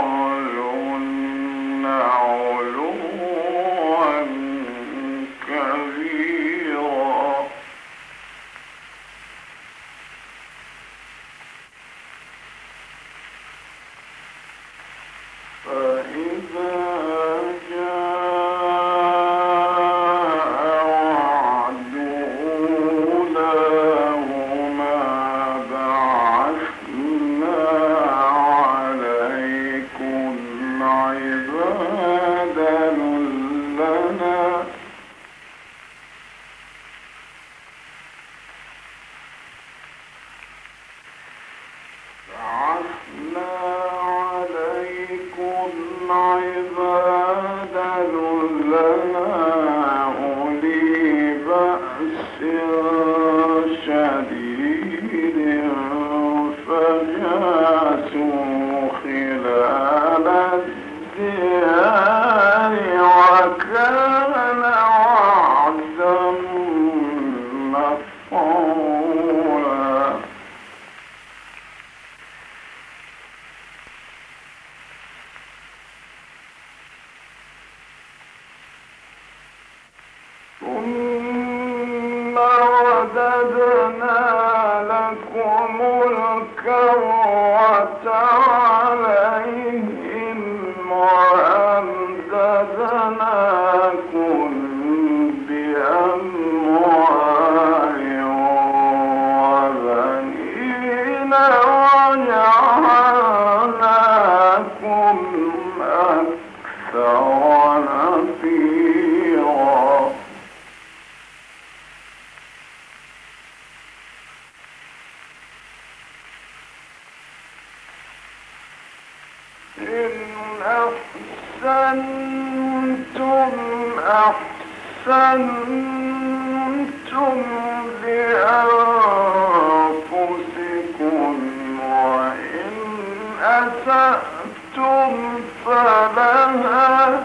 down. أحسنتم أحسنتم لأنفسكم وإن أسأتم فلها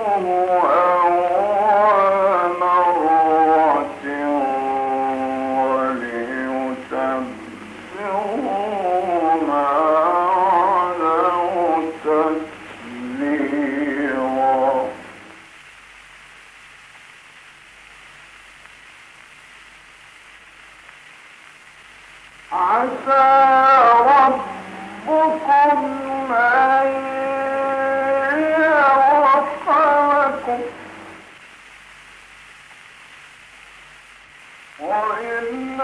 وإن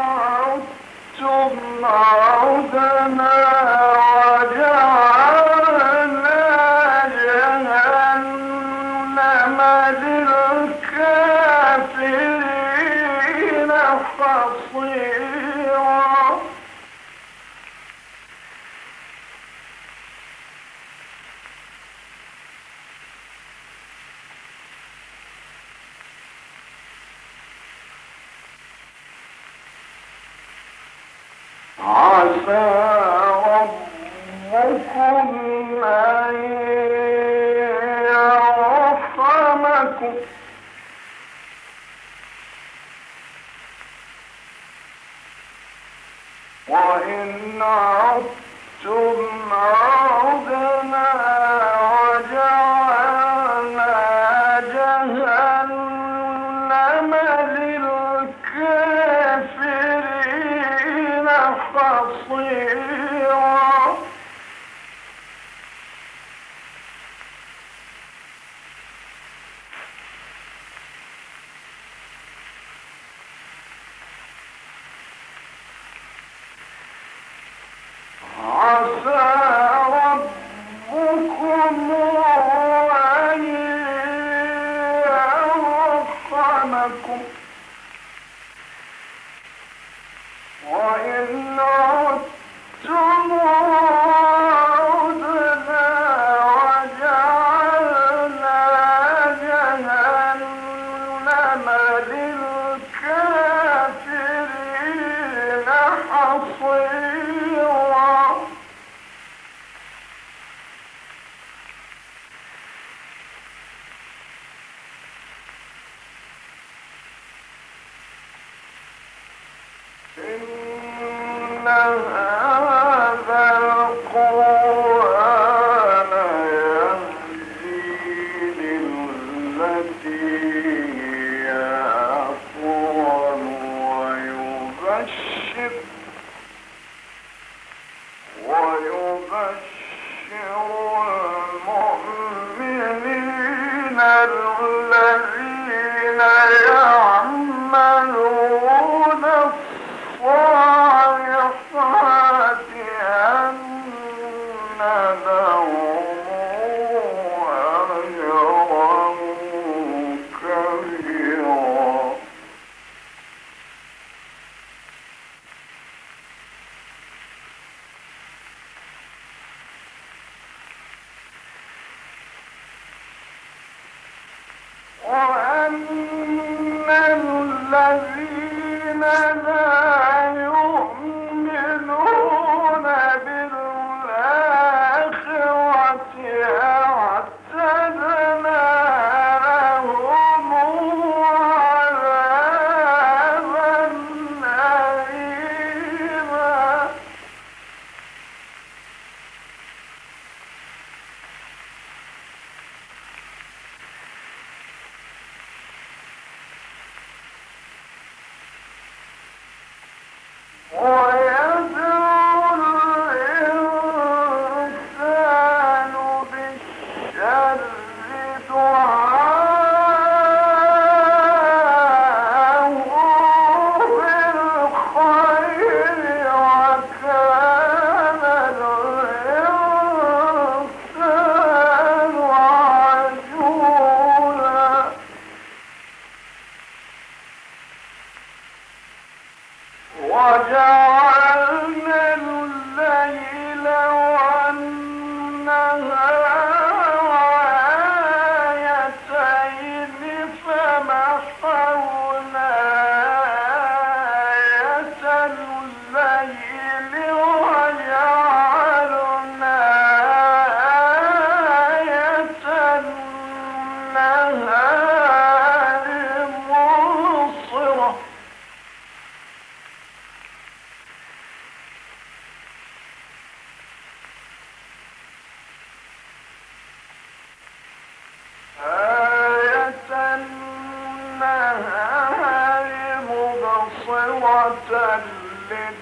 وجعلنا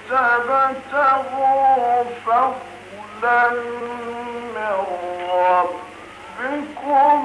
لتبتغوا فضلا من ربكم.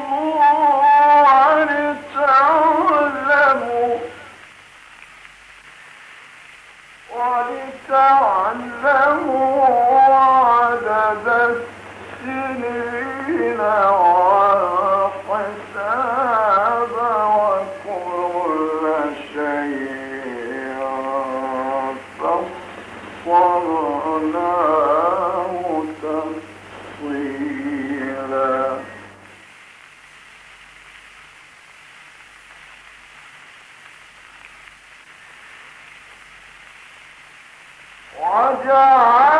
Hoca!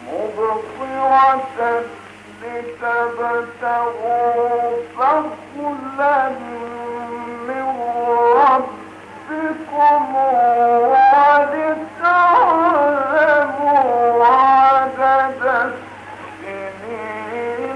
مبصرة لتبتغوا فضلا من ربكم ولتعلموا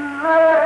Allah.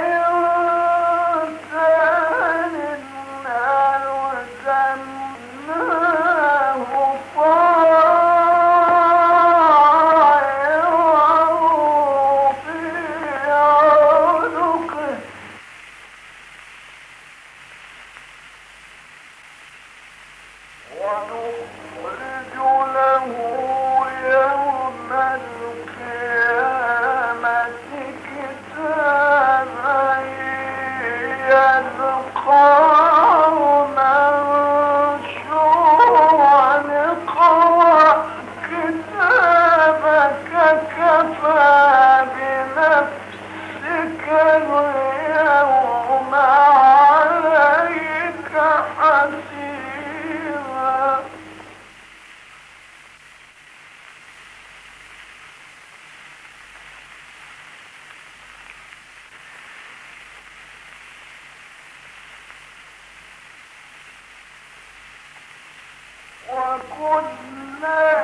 وكنا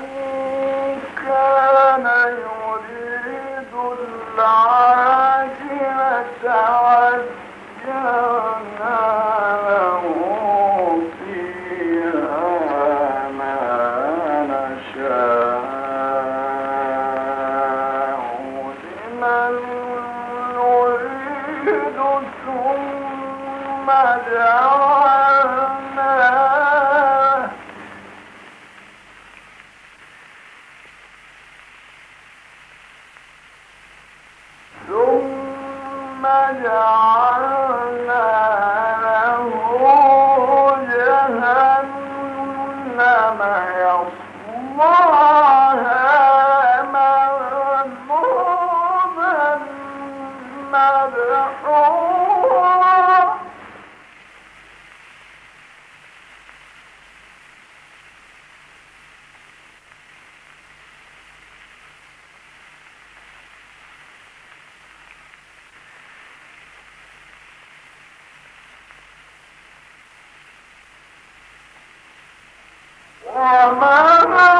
من كان يريد العالم My Mama.